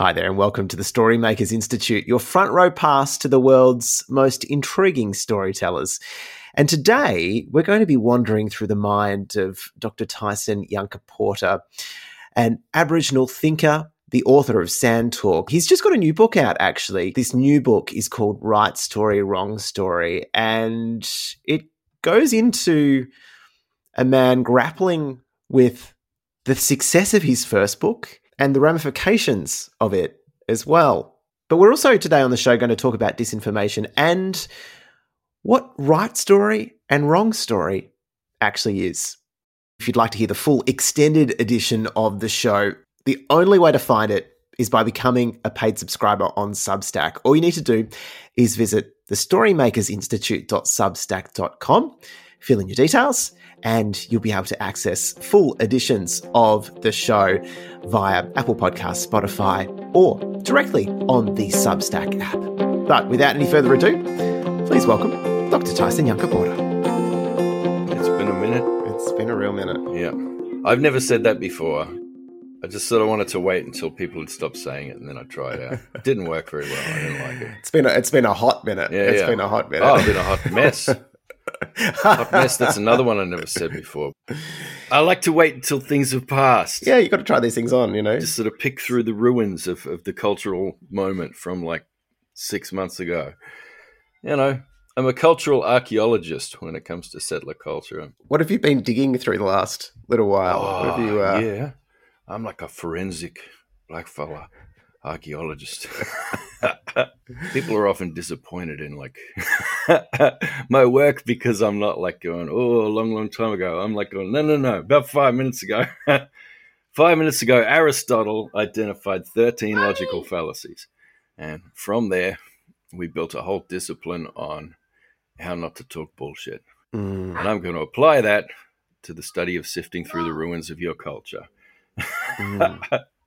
Hi there, and welcome to the Storymakers Institute, your front row pass to the world's most intriguing storytellers. And today we're going to be wandering through the mind of Dr. Tyson Yunkaporta, an Aboriginal thinker, the author of Sand Talk. He's just got a new book out, actually. This new book is called Right Story, Wrong Story, and it goes into a man grappling with the success of his first book and the ramifications of it as well. But we're also today on the show going to talk about disinformation and what right story and wrong story actually is. If you'd like to hear the full extended edition of the show, the only way to find it is by becoming a paid subscriber on Substack. All you need to do is visit thestorymakersinstitute.substack.com, fill in your details, and you'll be able to access full editions of the show via Apple Podcasts, Spotify, or directly on the Substack app. But without any further ado, please welcome Dr. Tyson Yunkaporta. It's been a minute. It's been a real minute. Yeah. I've never said that before. I just sort of wanted to wait until people had stopped saying it, and then I tried it out. It didn't work very well. I didn't like it. It's been a, it's been a hot minute. Yeah, It's yeah. been a hot minute. Oh, I've been a hot mess. hot mess. That's another one I never said before. I like to wait until things have passed. yeah, you got to try these things on, you know. Just sort of pick through the ruins of, of the cultural moment from like six months ago. You know, I'm a cultural archaeologist when it comes to settler culture. What have you been digging through the last little while? what have you? Oh, Uh, yeah, I'm like a forensic black fella archaeologist. People are often disappointed in like my work because I'm not like going, oh, a long, long time ago. I'm like going, no, no, no, about five minutes ago. five minutes ago, Aristotle identified 13 logical fallacies. And from there, we built a whole discipline on how not to talk bullshit. mm, And I'm going to apply that to the study of sifting through the ruins of your culture. mm,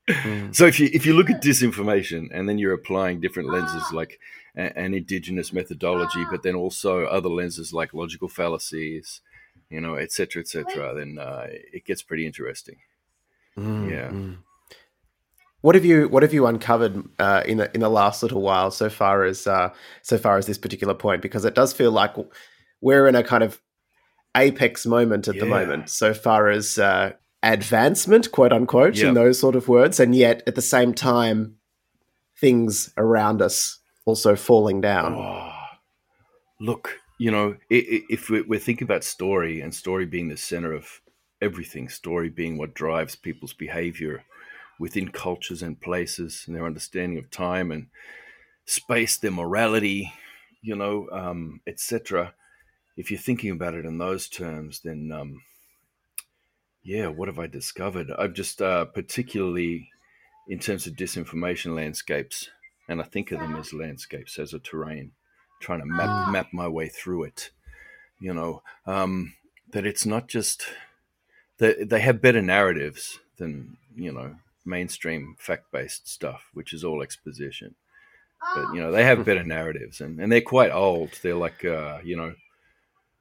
mm. So if you if you look at disinformation and then you're applying different lenses like a- an indigenous methodology, but then also other lenses like logical fallacies, you know, et cetera, et cetera, then uh, it gets pretty interesting. Mm, Yeah. mm. What have you What have you uncovered uh, in the in the last little while so far as uh, so far as this particular point? Because it does feel like we're in a kind of apex moment at the moment, so far as uh, advancement, quote unquote, Yeah. in those sort of words, and yet at the same time, things around us also falling down. Oh, look, you know, if we- we're thinking about story and story being the center of everything, story being what drives people's behavior within cultures and places and their understanding of time and space, their morality, you know, um, etc. If you're thinking about it in those terms, then um, yeah, what have I discovered? I've just uh, particularly in terms of disinformation landscapes, and I think of them as landscapes, as a terrain, trying to map map my way through it. You know, um, that it's not just that they have better narratives than you know mainstream fact based stuff, which is all exposition. But you know, they have better narratives, and, and they're quite old. They're like uh, you know,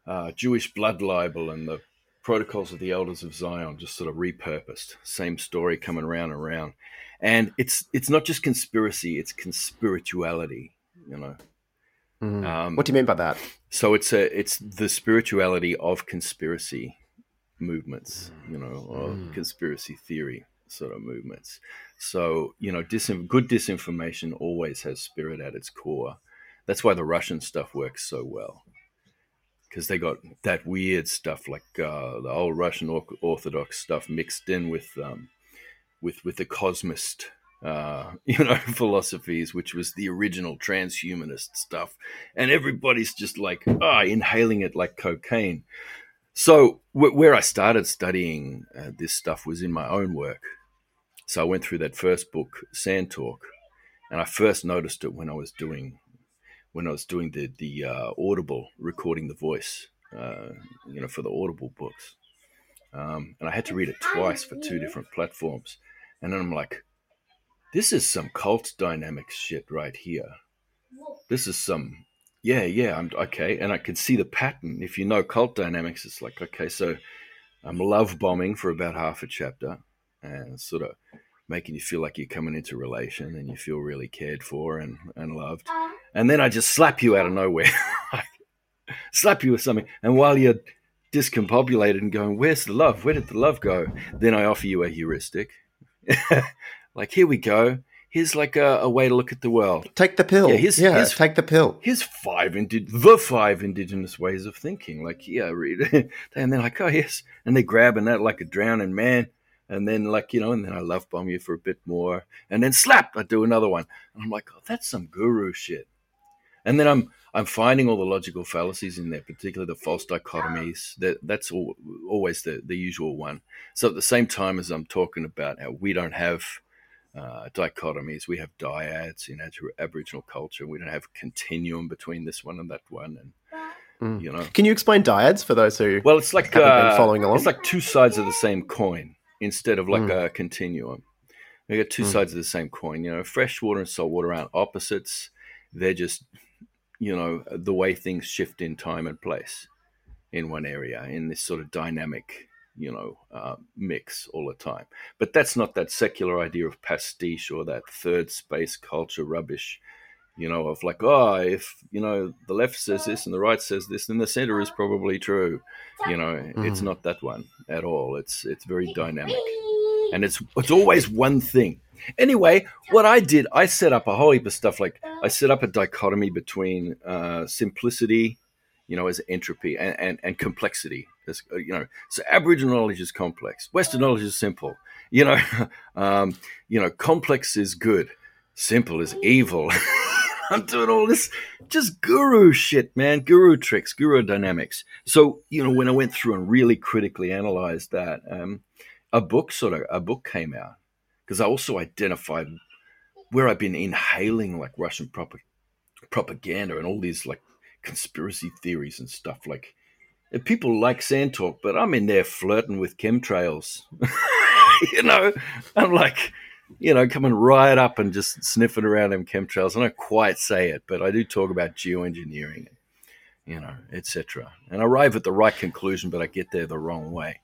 uh, Jewish blood libel and the protocols of the elders of Zion, just sort of repurposed. Same story coming around and around, and it's it's not just conspiracy; it's conspirituality. You know, Mm. um, what do you mean by that? so it's a it's the spirituality of conspiracy movements, you know, or Mm. conspiracy theory sort of movements. So you know, disin- good disinformation always has spirit at its core. That's why the Russian stuff works so well because they got that weird stuff like uh, the old Russian Orthodox stuff mixed in with um, with with the cosmist uh, you know philosophies, which was the original transhumanist stuff, and everybody's just like ah inhaling it like cocaine. So wh- where I started studying uh, this stuff was in my own work. So I went through that first book, Sand Talk, and I first noticed it when I was doing when I was doing the the uh, Audible recording the voice, uh, you know, for the Audible books, um, and I had to read it twice for two different platforms, and then I'm like, this is some cult dynamics shit right here. This is some, yeah, yeah, I'm okay, and I can see the pattern. If you know cult dynamics, it's like okay, so I'm love bombing for about half a chapter, and sort of making you feel like you're coming into relation and you feel really cared for and, and loved. Uh-huh. And then I just slap you out of nowhere, slap you with something. And while you're discombobulated and going, Where's the love? Where did the love go? Then I offer you a heuristic. like, here we go. Here's like a, a, way to look at the world. Take the pill. Yeah, here's, yeah here's, take the pill. Here's five, indi- the five indigenous ways of thinking. Like, yeah, read it. and they're like, oh, yes. And they're grabbing that like a drowning man. And then, like, you know, and then I love bomb you for a bit more. And then slap, I do another one. And I'm like, oh, that's some guru shit. And then I'm I'm finding all the logical fallacies in there, particularly the false dichotomies. That that's all, always the the usual one. So at the same time as I'm talking about how we don't have uh, dichotomies, we have dyads in Aboriginal culture. We don't have continuum between this one and that one, and mm. you know. Can you explain dyads for those who well, it's like uh, following along. It's like two sides of the same coin instead of like mm. a continuum. We got two mm. sides of the same coin. You know, freshwater and saltwater aren't opposites. They're just you know the way things shift in time and place in one area in this sort of dynamic you know uh, mix all the time but that's not that secular idea of pastiche or that third space culture rubbish you know of like oh if you know the left says this and the right says this then the center is probably true you know mm. it's not that one at all it's it's very dynamic and it's it's always one thing Anyway, what I did, I set up a whole heap of stuff. Like I set up a dichotomy between uh, simplicity, you know, as entropy and, and, and complexity. As, uh, you know, so Aboriginal knowledge is complex. Western knowledge is simple. You know, um, you know, complex is good. Simple is evil. I'm doing all this just guru shit, man. Guru tricks, guru dynamics. So, you know, when I went through and really critically analyzed that, um, a book sort of a book came out because I also identified where I've been inhaling like Russian prop- propaganda and all these like conspiracy theories and stuff. Like, people like sand talk, but I'm in there flirting with chemtrails. you know, I'm like, you know, coming right up and just sniffing around them chemtrails. I don't quite say it, but I do talk about geoengineering, you know, etc. And I arrive at the right conclusion, but I get there the wrong way.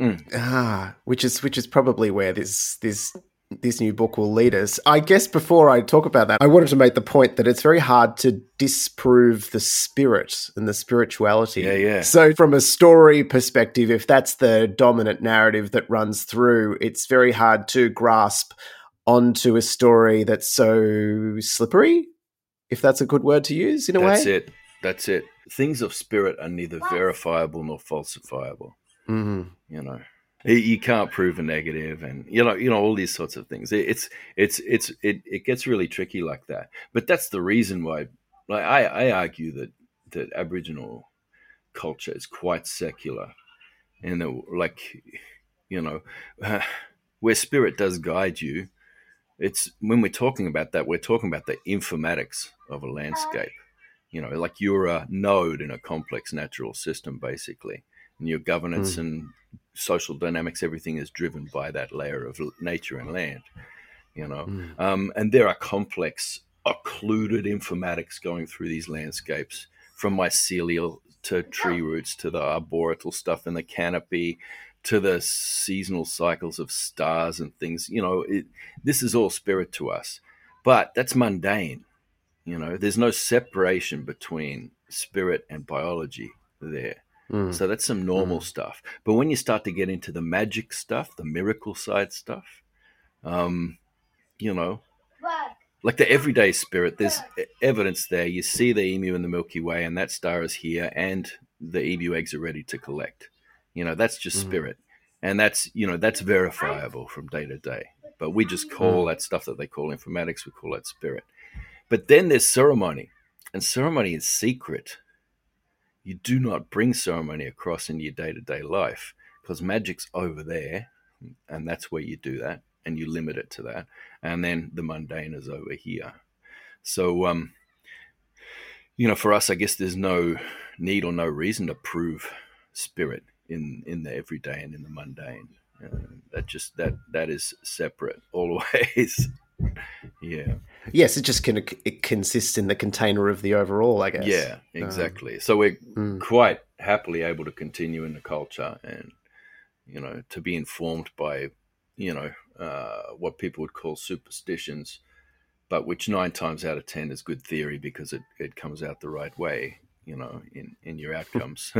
Mm. Ah, which is which is probably where this this this new book will lead us. I guess before I talk about that, I wanted to make the point that it's very hard to disprove the spirit and the spirituality. Yeah, yeah. So, from a story perspective, if that's the dominant narrative that runs through, it's very hard to grasp onto a story that's so slippery, if that's a good word to use in a that's way. That's it. That's it. Things of spirit are neither verifiable nor falsifiable. Mm-hmm. You know, you can't prove a negative, and you know, you know all these sorts of things. It's it's it's it, it gets really tricky like that. But that's the reason why. Like I, I argue that that Aboriginal culture is quite secular, and that, like you know, where spirit does guide you. It's when we're talking about that, we're talking about the informatics of a landscape. You know, like you're a node in a complex natural system, basically and your governance mm. and social dynamics, everything is driven by that layer of nature and land. You know, mm. um, and there are complex, occluded informatics going through these landscapes, from mycelial to tree roots to the arboreal stuff in the canopy to the seasonal cycles of stars and things. You know, it, this is all spirit to us, but that's mundane. You know, there's no separation between spirit and biology there. Mm. So that's some normal mm. stuff. But when you start to get into the magic stuff, the miracle side stuff, um, you know, like the everyday spirit, there's evidence there. You see the emu in the Milky Way, and that star is here, and the emu eggs are ready to collect. You know, that's just mm. spirit. And that's, you know, that's verifiable from day to day. But we just call mm. that stuff that they call informatics, we call that spirit. But then there's ceremony, and ceremony is secret you do not bring ceremony across into your day to day life because magic's over there, and that's where you do that, and you limit it to that, and then the mundane is over here. So, um, you know, for us, I guess there's no need or no reason to prove spirit in in the everyday and in the mundane. Uh, that just that that is separate always. yeah. Yes, it just can it consists in the container of the overall, I guess. Yeah, um, exactly. Um, so we're mm. quite happily able to continue in the culture and you know to be informed by you know uh, what people would call superstitions, but which nine times out of ten is good theory because it, it comes out the right way you know in in your outcomes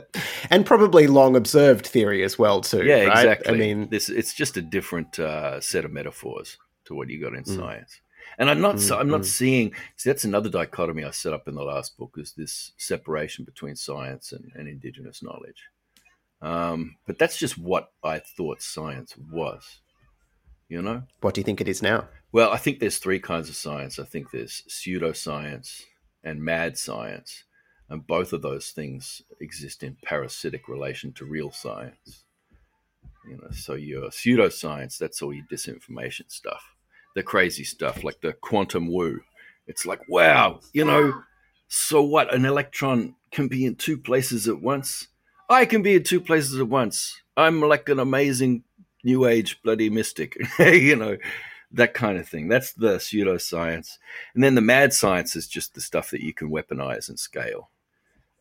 and probably long observed theory as well too yeah right? exactly i mean this it's just a different uh, set of metaphors to what you got in mm. science and i'm not mm, i'm not mm. seeing see that's another dichotomy i set up in the last book is this separation between science and, and indigenous knowledge. Um, but that's just what i thought science was you know? What do you think it is now? Well i think there's three kinds of science. I think there's pseudoscience and mad science and both of those things exist in parasitic relation to real science. You know, so your pseudoscience, that's all your disinformation stuff, the crazy stuff like the quantum woo. It's like, wow, you know, so what? An electron can be in two places at once. I can be in two places at once. I'm like an amazing new age bloody mystic, you know, that kind of thing. That's the pseudoscience. And then the mad science is just the stuff that you can weaponize and scale.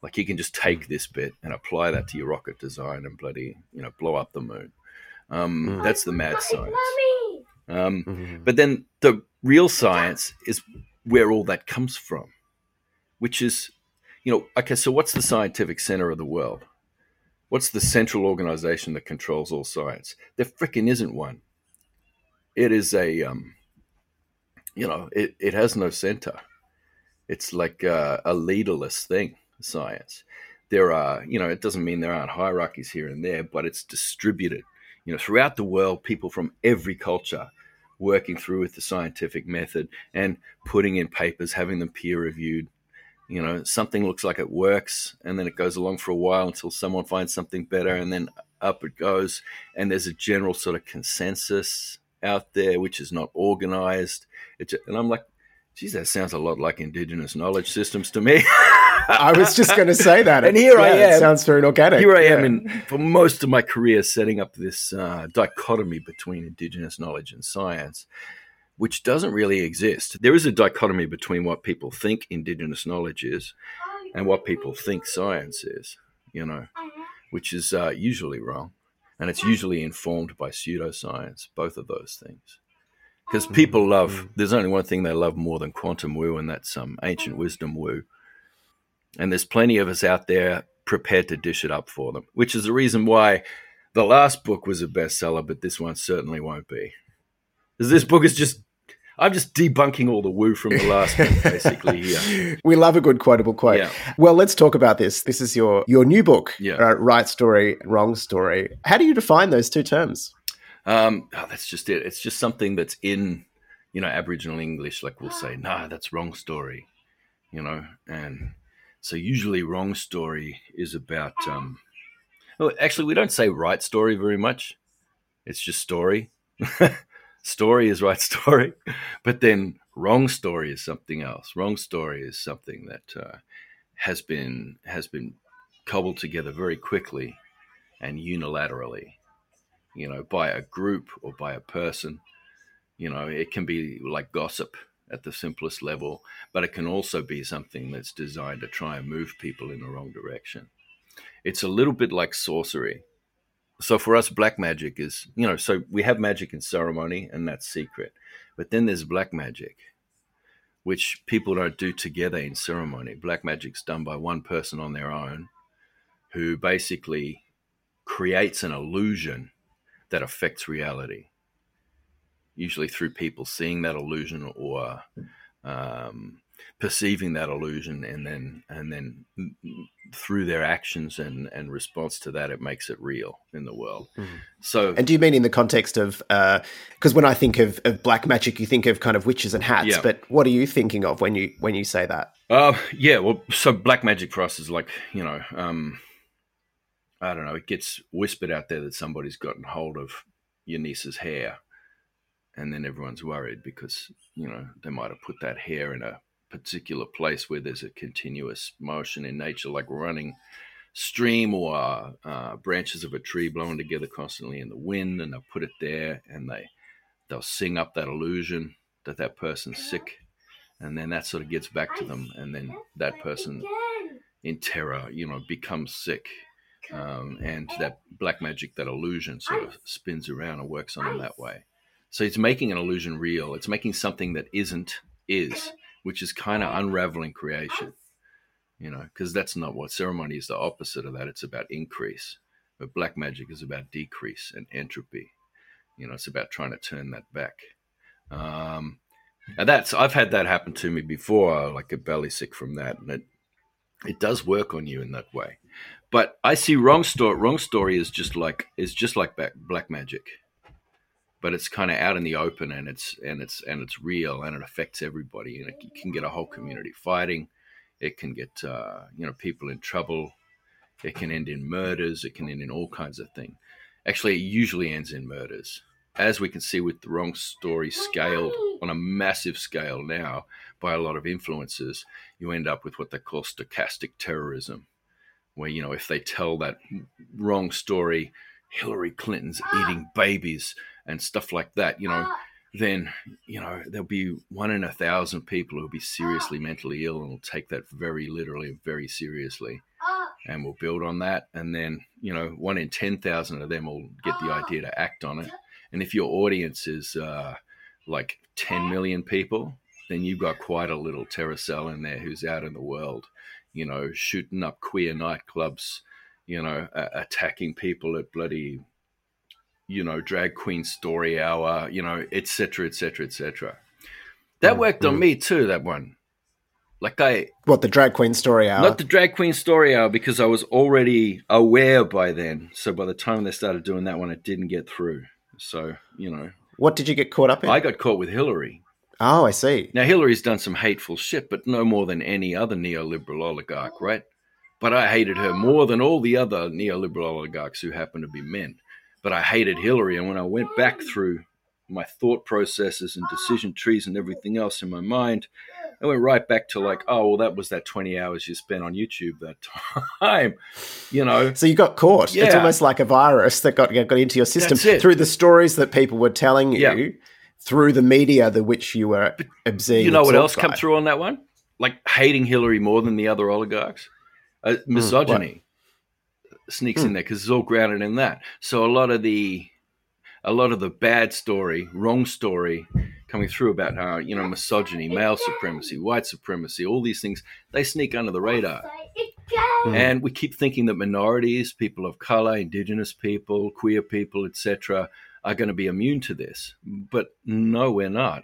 Like you can just take this bit and apply that to your rocket design and bloody, you know, blow up the moon. Um, mm. That's the mad science. Um, mm-hmm. But then the real science is where all that comes from, which is, you know, okay, so what's the scientific center of the world? What's the central organization that controls all science? There fricking isn't one. It is a, um, you know, it, it has no center. It's like a, a leaderless thing science. There are, you know, it doesn't mean there aren't hierarchies here and there, but it's distributed. You know, throughout the world, people from every culture working through with the scientific method and putting in papers, having them peer reviewed. You know, something looks like it works, and then it goes along for a while until someone finds something better, and then up it goes. And there's a general sort of consensus out there, which is not organized. It, and I'm like, geez, that sounds a lot like indigenous knowledge systems to me. I was just going to say that. and here yeah, I am. sounds very organic. Here I yeah. am in, for most of my career setting up this uh, dichotomy between indigenous knowledge and science, which doesn't really exist. There is a dichotomy between what people think indigenous knowledge is and what people think science is, you know, which is uh, usually wrong. And it's usually informed by pseudoscience, both of those things because people love. Mm. There's only one thing they love more than quantum woo, and that's some um, ancient wisdom woo. And there's plenty of us out there prepared to dish it up for them, which is the reason why the last book was a bestseller, but this one certainly won't be. Because this book is just I'm just debunking all the woo from the last one, basically. Here, we love a good quotable quote. Yeah. Well, let's talk about this. This is your your new book, yeah. uh, right story, wrong story. How do you define those two terms? Um, oh, that's just it. It's just something that's in, you know, Aboriginal English. Like we'll say, nah, that's wrong story, you know. And so usually, wrong story is about. Um, well, actually, we don't say right story very much. It's just story. story is right story, but then wrong story is something else. Wrong story is something that uh, has been has been cobbled together very quickly and unilaterally you know, by a group or by a person. You know, it can be like gossip at the simplest level, but it can also be something that's designed to try and move people in the wrong direction. It's a little bit like sorcery. So for us, black magic is, you know, so we have magic in ceremony and that's secret. But then there's black magic, which people don't do together in ceremony. Black magic's done by one person on their own who basically creates an illusion that affects reality, usually through people seeing that illusion or um, perceiving that illusion, and then and then through their actions and and response to that, it makes it real in the world. Mm. So, and do you mean in the context of because uh, when I think of, of black magic, you think of kind of witches and hats, yeah. but what are you thinking of when you when you say that? Uh, yeah, well, so black magic for us is like you know. Um, I don't know, it gets whispered out there that somebody's gotten hold of your niece's hair. And then everyone's worried because, you know, they might have put that hair in a particular place where there's a continuous motion in nature, like running stream or uh, branches of a tree blowing together constantly in the wind. And they'll put it there and they, they'll sing up that illusion that that person's sick. And then that sort of gets back to them. And then that person in terror, you know, becomes sick um, and that black magic, that illusion, sort of spins around and works on them that way. So it's making an illusion real. It's making something that isn't is, which is kind of unraveling creation. You know, because that's not what ceremony is. The opposite of that. It's about increase, but black magic is about decrease and entropy. You know, it's about trying to turn that back. Um, and that's I've had that happen to me before. I like get belly sick from that, and it it does work on you in that way. But I see wrong story. Wrong story is just like is just like black magic, but it's kind of out in the open and it's and it's and it's real and it affects everybody and it can get a whole community fighting. It can get uh, you know people in trouble. It can end in murders. It can end in all kinds of things. Actually, it usually ends in murders as we can see with the wrong story scaled on a massive scale now by a lot of influencers, you end up with what they call stochastic terrorism, where, you know, if they tell that wrong story, Hillary Clinton's eating babies and stuff like that, you know, then, you know, there'll be one in a thousand people who'll be seriously mentally ill and will take that very literally and very seriously. And we'll build on that. And then, you know, one in 10,000 of them will get the idea to act on it and if your audience is uh, like 10 million people, then you've got quite a little terror cell in there who's out in the world, you know, shooting up queer nightclubs, you know, uh, attacking people at bloody, you know, drag queen story hour, you know, etc., etc., etc. That mm, worked mm. on me too. That one, like I what the drag queen story hour, not the drag queen story hour, because I was already aware by then. So by the time they started doing that one, it didn't get through. So, you know. What did you get caught up in? I got caught with Hillary. Oh, I see. Now, Hillary's done some hateful shit, but no more than any other neoliberal oligarch, right? But I hated her more than all the other neoliberal oligarchs who happen to be men. But I hated Hillary. And when I went back through my thought processes and decision trees and everything else in my mind, I went right back to like, oh, well, that was that 20 hours you spent on YouTube that time, you know. So you got caught. Yeah. It's almost like a virus that got, got into your system through the stories that people were telling you, yeah. through the media the which you were observing. You know what else by. come through on that one? Like hating Hillary more than the other oligarchs. Uh, hmm, misogyny mm, sneaks mm. in there because it's all grounded in that. So a lot of the a lot of the bad story, wrong story coming through about how, you know, misogyny, male supremacy, white supremacy, all these things, they sneak under the radar. Mm. And we keep thinking that minorities, people of color, indigenous people, queer people, etc., are going to be immune to this. But no, we're not.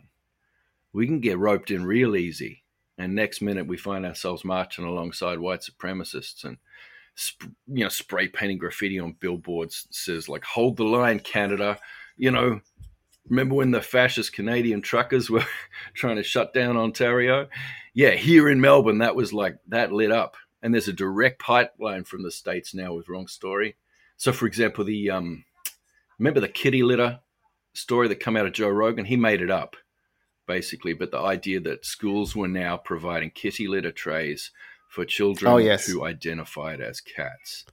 We can get roped in real easy. And next minute, we find ourselves marching alongside white supremacists and you know, spray painting graffiti on billboards says like "Hold the line, Canada." You know, remember when the fascist Canadian truckers were trying to shut down Ontario? Yeah, here in Melbourne, that was like that lit up, and there's a direct pipeline from the states now with wrong story. So, for example, the um, remember the kitty litter story that come out of Joe Rogan? He made it up basically, but the idea that schools were now providing kitty litter trays for children oh, yes. who identified as cats.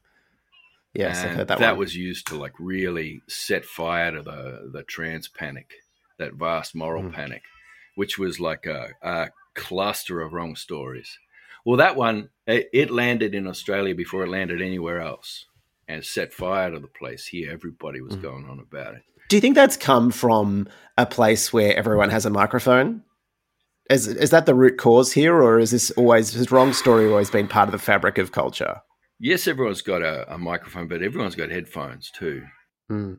Yes, and I've heard that. That one. was used to like really set fire to the the trans panic, that vast moral mm. panic, which was like a, a, cluster of wrong stories. Well, that one it, it landed in Australia before it landed anywhere else, and set fire to the place. Here, everybody was mm. going on about it. Do you think that's come from a place where everyone has a microphone? Is is that the root cause here, or is this always has wrong story always been part of the fabric of culture? Yes, everyone's got a, a microphone, but everyone's got headphones too. Mm.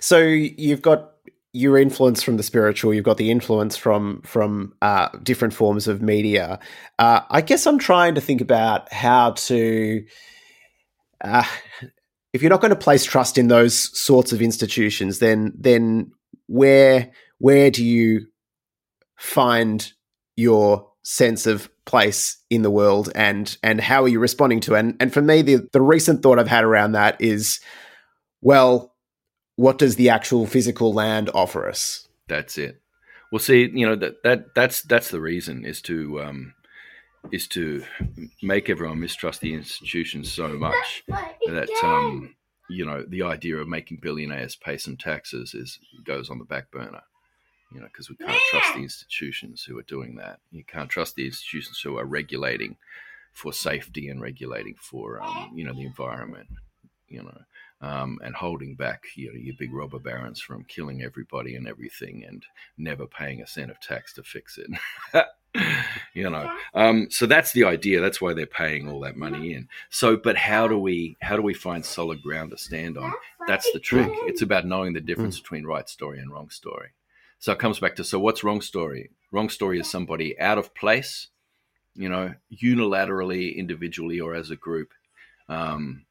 So you've got your influence from the spiritual. You've got the influence from from uh, different forms of media. Uh, I guess I'm trying to think about how to. Uh, if you're not going to place trust in those sorts of institutions, then then where where do you find your sense of place in the world and and how are you responding to it? And and for me the the recent thought I've had around that is well what does the actual physical land offer us? That's it. Well see, you know that that that's that's the reason is to um is to make everyone mistrust the institutions so much that um you know the idea of making billionaires pay some taxes is goes on the back burner you know, because we can't trust the institutions who are doing that. You can't trust the institutions who are regulating for safety and regulating for, um, you know, the environment. You know, um, and holding back you know, your big robber barons from killing everybody and everything and never paying a cent of tax to fix it. you know, um, so that's the idea. That's why they're paying all that money in. So, but how do we how do we find solid ground to stand on? That's the trick. It's about knowing the difference between right story and wrong story. So it comes back to so what's wrong story? Wrong story is somebody out of place, you know, unilaterally, individually, or as a group, um,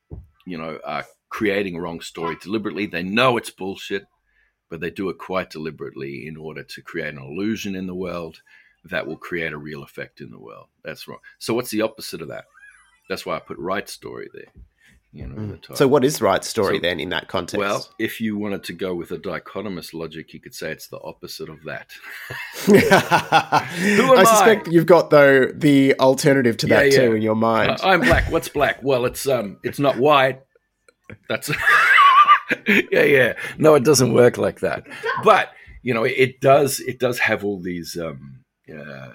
you know, are creating wrong story deliberately. They know it's bullshit, but they do it quite deliberately in order to create an illusion in the world that will create a real effect in the world. That's wrong. So what's the opposite of that? That's why I put right story there. You know, mm. so what is right story so, then in that context? Well, if you wanted to go with a dichotomous logic, you could say it's the opposite of that. I suspect I? you've got though the alternative to that yeah, yeah. too in your mind. Uh, I'm black. What's black? Well, it's um, it's not white. That's yeah, yeah. No, it doesn't work like that. But you know, it does. It does have all these. Um, uh,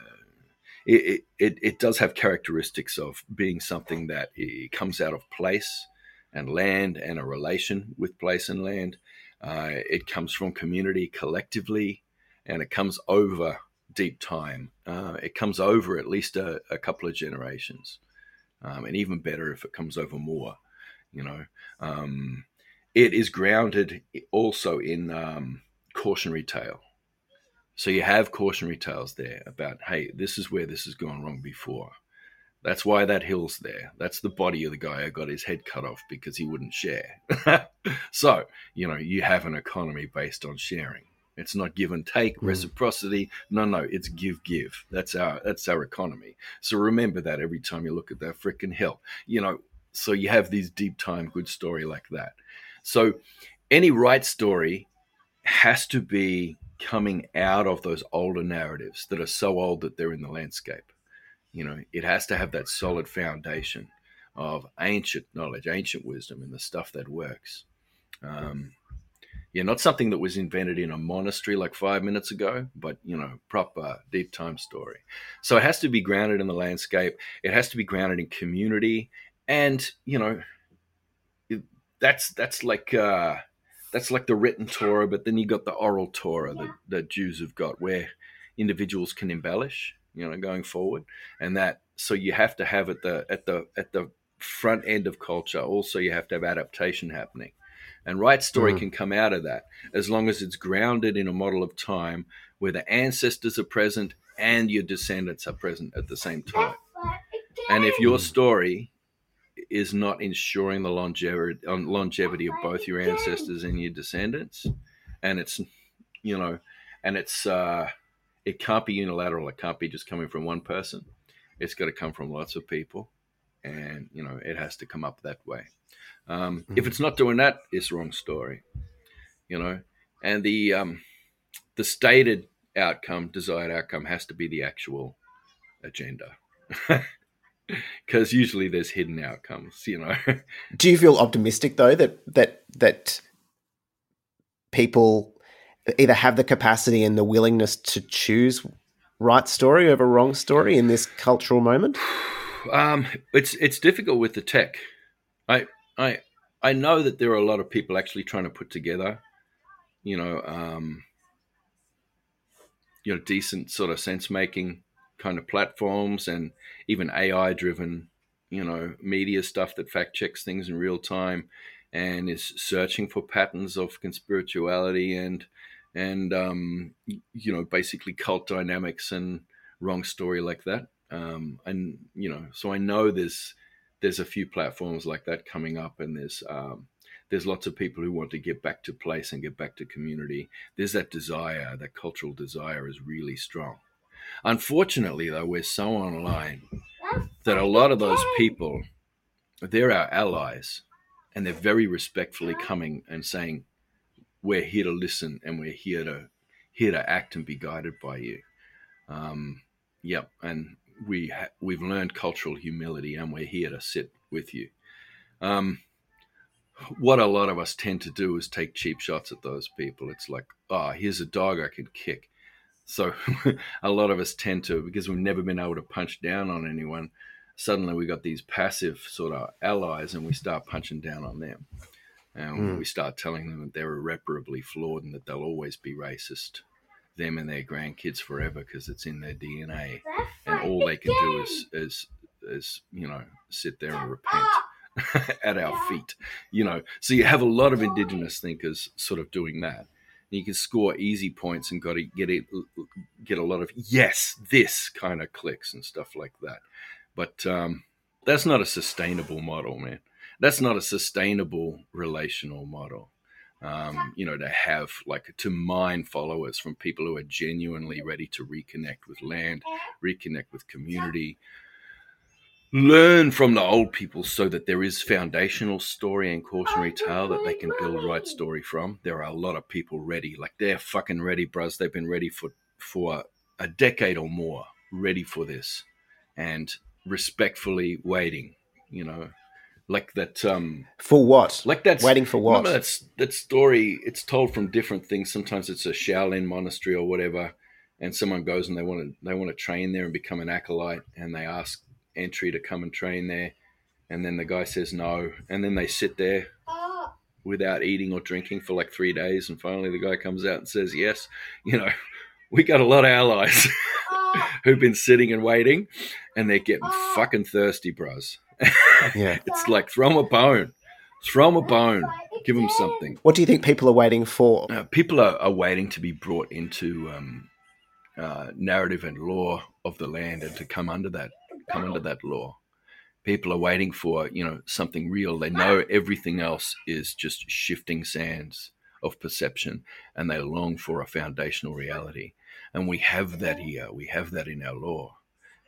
it, it, it does have characteristics of being something that comes out of place and land and a relation with place and land. Uh, it comes from community collectively and it comes over deep time. Uh, it comes over at least a, a couple of generations. Um, and even better if it comes over more, you know. Um, it is grounded also in um, cautionary tale. So you have cautionary tales there about, hey, this is where this has gone wrong before. That's why that hill's there. That's the body of the guy who got his head cut off because he wouldn't share. so, you know, you have an economy based on sharing. It's not give and take, mm. reciprocity. No, no, it's give, give. That's our that's our economy. So remember that every time you look at that freaking hill. You know, so you have these deep time good story like that. So any right story has to be coming out of those older narratives that are so old that they're in the landscape. You know, it has to have that solid foundation of ancient knowledge, ancient wisdom, and the stuff that works. Um, yeah, not something that was invented in a monastery like five minutes ago, but you know, proper deep time story. So it has to be grounded in the landscape. It has to be grounded in community, and you know, it, that's that's like uh, that's like the written Torah, but then you got the oral Torah that, that Jews have got, where individuals can embellish, you know, going forward, and that so you have to have at the at the at the front end of culture. Also, you have to have adaptation happening, and right story mm. can come out of that as long as it's grounded in a model of time where the ancestors are present and your descendants are present at the same time. And if your story is not ensuring the longevity longevity of both your ancestors and your descendants, and it's you know, and it's uh, it can't be unilateral. It can't be just coming from one person. It's got to come from lots of people, and you know, it has to come up that way. Um, mm-hmm. If it's not doing that, it's wrong story. You know, and the um, the stated outcome, desired outcome, has to be the actual agenda. because usually there's hidden outcomes you know. Do you feel optimistic though that that that people either have the capacity and the willingness to choose right story over wrong story in this cultural moment? Um, it's it's difficult with the tech. I i i know that there are a lot of people actually trying to put together you know um, you know decent sort of sense making kind of platforms and even AI driven, you know, media stuff that fact checks things in real time and is searching for patterns of conspirituality and and um, you know basically cult dynamics and wrong story like that. Um, and you know, so I know there's there's a few platforms like that coming up, and there's um, there's lots of people who want to get back to place and get back to community. There's that desire, that cultural desire is really strong. Unfortunately, though, we're so online that a lot of those people, they're our allies, and they're very respectfully coming and saying, "We're here to listen, and we're here to here to act and be guided by you." Um, yep, and we ha- we've learned cultural humility, and we're here to sit with you. Um, what a lot of us tend to do is take cheap shots at those people. It's like, oh, here's a dog I can kick. So a lot of us tend to, because we've never been able to punch down on anyone, suddenly we got these passive sort of allies and we start punching down on them. And mm. we start telling them that they're irreparably flawed and that they'll always be racist, them and their grandkids forever because it's in their DNA, and all they can do is, is, is you know, sit there and repent. at our feet, you know. So you have a lot of indigenous thinkers sort of doing that. You can score easy points and got to get it, get a lot of yes, this kind of clicks and stuff like that. But um, that's not a sustainable model, man. That's not a sustainable relational model. Um, you know, to have like to mine followers from people who are genuinely ready to reconnect with land, reconnect with community, learn from the old people so that there is foundational story and cautionary tale that they can build right story from. There are a lot of people ready, like they're fucking ready, bros. They've been ready for for a decade or more, ready for this, and respectfully waiting. You know, like that. Um, for what? Like that's waiting for what? That's that story. It's told from different things. Sometimes it's a Shaolin monastery or whatever, and someone goes and they want to they want to train there and become an acolyte, and they ask entry to come and train there, and then the guy says no, and then they sit there without eating or drinking for like three days, and finally the guy comes out and says yes. You know, we got a lot of allies who've been sitting and waiting, and they're getting fucking thirsty, bros. yeah, it's like throw them a bone, throw them a bone, give them something. What do you think people are waiting for? Uh, people are, are, waiting to be brought into um, uh, narrative and law of the land and to come under that come under that law. People are waiting for, you know, something real. They know everything else is just shifting sands of perception and they long for a foundational reality. And we have that here. We have that in our law,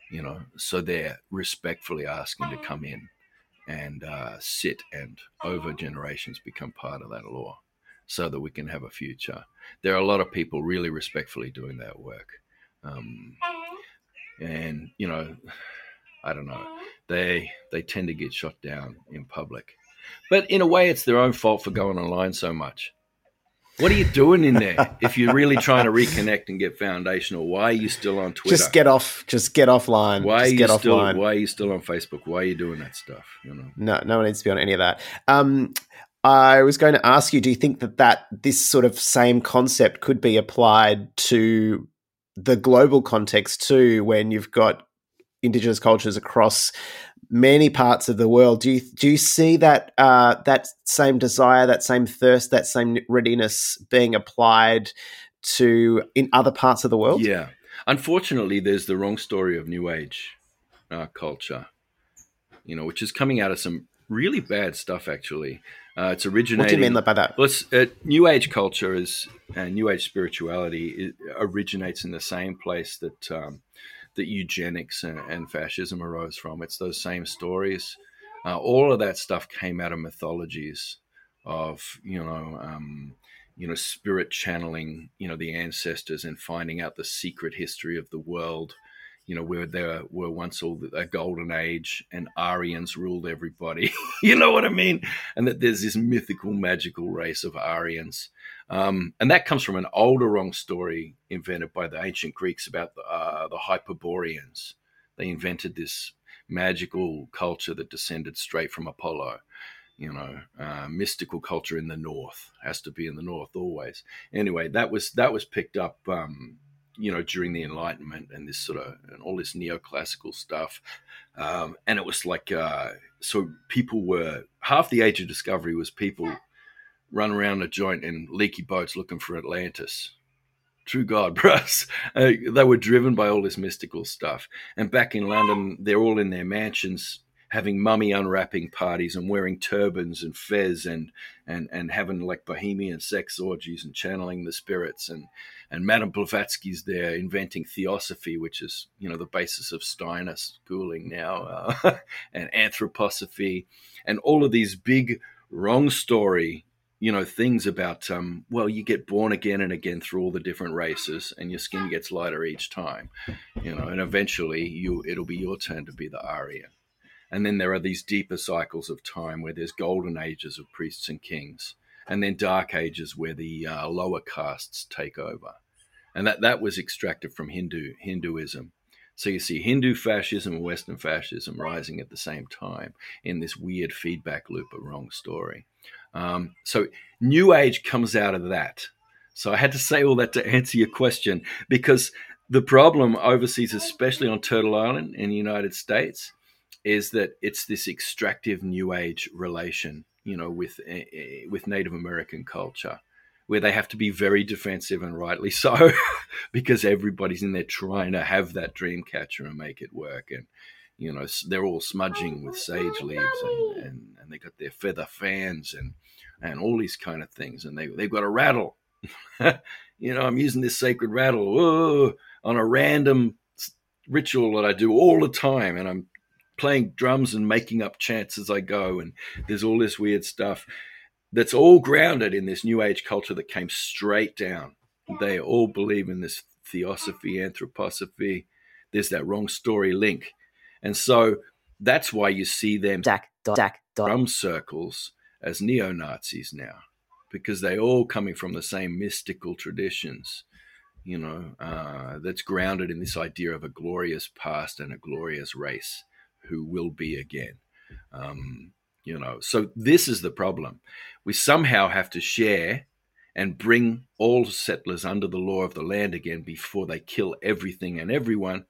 you know. So they're respectfully asking to come in and uh, sit and over generations become part of that law so that we can have a future. There are a lot of people really respectfully doing that work. Um, and, you know, I don't know. They they tend to get shot down in public. But in a way, it's their own fault for going online so much. What are you doing in there? if you're really trying to reconnect and get foundational, why are you still on Twitter? Just get off. Just get offline. Why just are you still? Offline. Why are you still on Facebook? Why are you doing that stuff? You know. No, no one needs to be on any of that. Um, I was going to ask you: Do you think that that this sort of same concept could be applied to the global context too, when you've got indigenous cultures across many parts of the world. Do you do you see that uh, that same desire, that same thirst, that same readiness being applied to in other parts of the world? Yeah, unfortunately, there's the wrong story of New Age uh, culture, you know, which is coming out of some really bad stuff. Actually, uh, it's originating. What do you mean by that? Well, uh, New Age culture is and New Age spirituality originates in the same place that. Um, that eugenics and, and fascism arose from. It's those same stories. Uh, all of that stuff came out of mythologies of you know um, you know spirit channeling you know the ancestors and finding out the secret history of the world you know where there were once all a golden age and aryans ruled everybody you know what i mean and that there's this mythical magical race of aryans um, and that comes from an older wrong story invented by the ancient Greeks about the, uh, the Hyperboreans. They invented this magical culture that descended straight from Apollo. You know, uh, mystical culture in the north has to be in the north always. Anyway, that was that was picked up, um, you know, during the Enlightenment and this sort of and all this neoclassical stuff. Um, and it was like uh, so people were half the age of discovery was people run around a joint in leaky boats looking for Atlantis. True God, bros. Uh, they were driven by all this mystical stuff. And back in London, they're all in their mansions having mummy unwrapping parties and wearing turbans and fez and and and having like bohemian sex orgies and channeling the spirits. And and Madame Blavatsky's there inventing theosophy, which is you know the basis of Steiner schooling now, uh, and anthroposophy, and all of these big wrong story you know things about um, well you get born again and again through all the different races and your skin gets lighter each time you know and eventually you it'll be your turn to be the aryan and then there are these deeper cycles of time where there's golden ages of priests and kings and then dark ages where the uh, lower castes take over and that that was extracted from hindu hinduism so you see Hindu fascism and Western fascism rising at the same time in this weird feedback loop of wrong story. Um, so New Age comes out of that. So I had to say all that to answer your question because the problem overseas, especially on Turtle Island in the United States, is that it's this extractive New Age relation, you know, with uh, with Native American culture, where they have to be very defensive and rightly so, because everybody's in there trying to have that dream catcher and make it work, and you know they're all smudging with sage leaves and, and, and they got their feather fans and and all these kind of things, and they they've got a rattle. you know, I'm using this sacred rattle whoa, on a random ritual that I do all the time, and I'm playing drums and making up chants as I go, and there's all this weird stuff that's all grounded in this new age culture that came straight down. They all believe in this theosophy, anthroposophy. There's that wrong story link. And so that's why you see them Jack, Jack, drum circles as neo Nazis now, because they're all coming from the same mystical traditions, you know, uh, that's grounded in this idea of a glorious past and a glorious race who will be again. Um, you know, so this is the problem. We somehow have to share and bring all settlers under the law of the land again before they kill everything and everyone.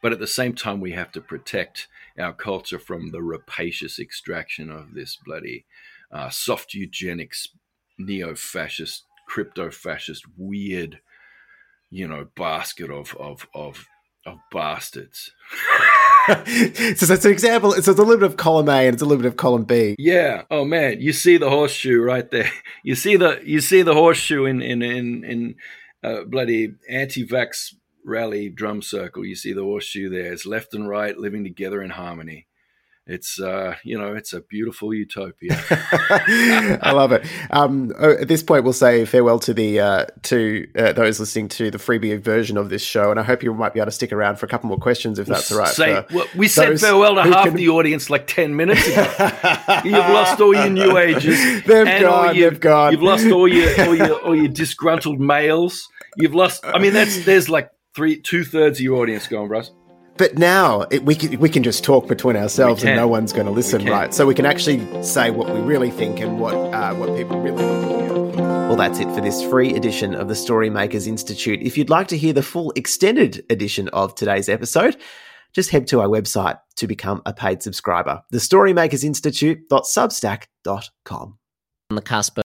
But at the same time, we have to protect our culture from the rapacious extraction of this bloody uh, soft eugenics, neo fascist, crypto fascist, weird, you know, basket of, of, of, of bastards. so it's an example. So it's a little bit of column A and it's a little bit of column B. Yeah. Oh man, you see the horseshoe right there. You see the you see the horseshoe in in in, in uh, bloody anti-vax rally drum circle. You see the horseshoe there. It's left and right living together in harmony it's uh, you know it's a beautiful utopia. I love it. Um, oh, at this point, we'll say farewell to the uh, to uh, those listening to the freebie version of this show, and I hope you might be able to stick around for a couple more questions if that's all right. Say, well, we said farewell to half can... the audience like ten minutes ago. you've lost all your new ages. They've gone. Your, they've gone. You've lost all your all your all your disgruntled males. You've lost. I mean, that's there's like three two thirds of your audience gone, Russ. But now it, we can we can just talk between ourselves and no one's going to listen, right? So we can actually say what we really think and what uh, what people really want to hear. Well, that's it for this free edition of the Storymakers Institute. If you'd like to hear the full extended edition of today's episode, just head to our website to become a paid subscriber. The Storymakers Institute.substack.com. On the cusp